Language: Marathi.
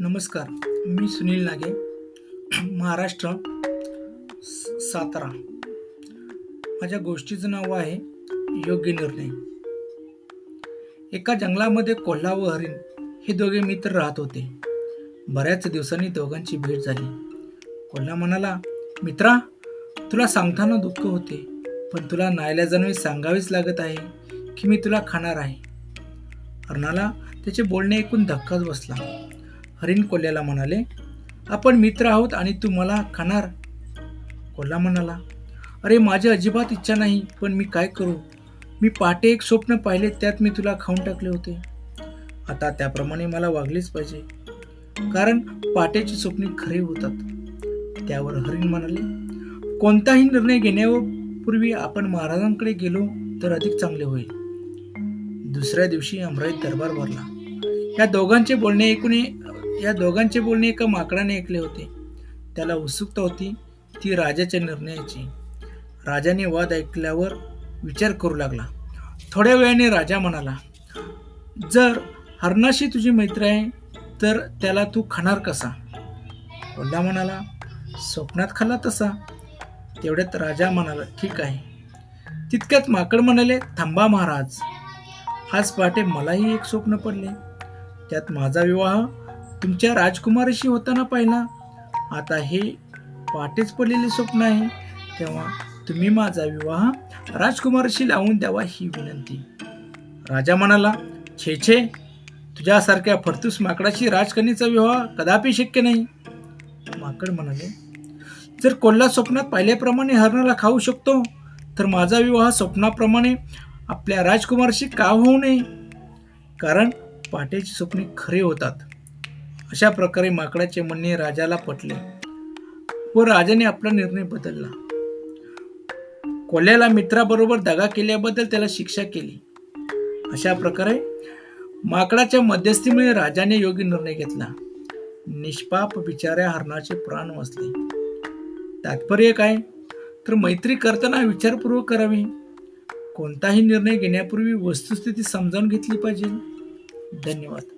नमस्कार मी सुनील नागे महाराष्ट्र सातारा. माझ्या गोष्टीचं नाव आहे योग्य निर्णय. एका जंगलामध्ये कोल्हा व हरिण हे दोघे मित्र राहत होते. बऱ्याच दिवसांनी दोघांची भेट झाली. कोल्हा म्हणाला मित्रा तुला सांगताना दुःख होते पण तुला नाईलाजाने सांगावेच लागत आहे की मी तुला खाणार आहे. हरणाला त्याचे बोलणे ऐकून धक्काच बसला. हरिण कोल्ह्याला म्हणाले आपण मित्र आहोत आणि तू मला खाणार. कोल्हा म्हणाला अरे माझी अजिबात इच्छा नाही पण मी काय करू? मी पहाटे एक स्वप्न पाहिले त्यात मी तुला खाऊन टाकले होते. आता त्याप्रमाणे मला वागलेच पाहिजे. कारण पहाटेची स्वप्ने खरी होतात. त्यावर हरिण म्हणाले कोणताही निर्णय घेण्यापूर्वी आपण महाराजांकडे गेलो तर अधिक चांगले होईल. दुसऱ्या दिवशी अमराईत दरबार भरला. या दोघांचे बोलणे ऐकून या दोघांचे बोलणे एका माकडाने ऐकले होते. त्याला उत्सुकता होती ती राजाच्या निर्णयाची. राजाने वाद ऐकल्यावर विचार करू लागला. थोड्या वेळाने राजा म्हणाला जर हरणाशी तुझी मैत्री आहे तर त्याला तू खाणार कसा? कोल्हा म्हणाला स्वप्नात खाल्ला तसा. तेवढ्यात राजा म्हणाला ठीक आहे. तितक्यात माकड म्हणाले थांबा महाराज. आज पहाटे मलाही एक स्वप्न पडले. त्यात माझा विवाह तुमच्या राजकुमारीशी होताना पाहिला. आता हे पहाटेच पडलेले स्वप्न आहे. तेव्हा तुम्ही माझा विवाह राजकुमारीशी लावून द्यावा ही विनंती. राजा म्हणाला छे छे तुझ्यासारख्या फडतूस माकडाशी राजकन्याचा विवाह कदापि शक्य नाही. माकड म्हणाले जर कोल्हा स्वप्नात पाहिल्याप्रमाणे हरणाला खाऊ शकतो तर माझा विवाह स्वप्नाप्रमाणे आपल्या राजकुमारशी का होऊ नये? कारण पाट्याची स्वप्ने खरे होतात. अशा प्रकारे माकडाचे म्हणणे राजाला पटले व राजाने आपला निर्णय बदलला. कोल्याला मित्राबरोबर दगा केल्याबद्दल त्याला शिक्षा केली. अशा प्रकारे माकडाच्या मध्यस्थीमुळे राजाने योग्य निर्णय घेतला. निष्पाप बिचाऱ्या हरणाचे प्राण वाचले तात्पर्य काय? तर मैत्री करताना विचारपूर्वक करावी. कोणताही निर्णय घेण्यापूर्वी वस्तुस्थिती समजावून घेतली पाहिजे. धन्यवाद.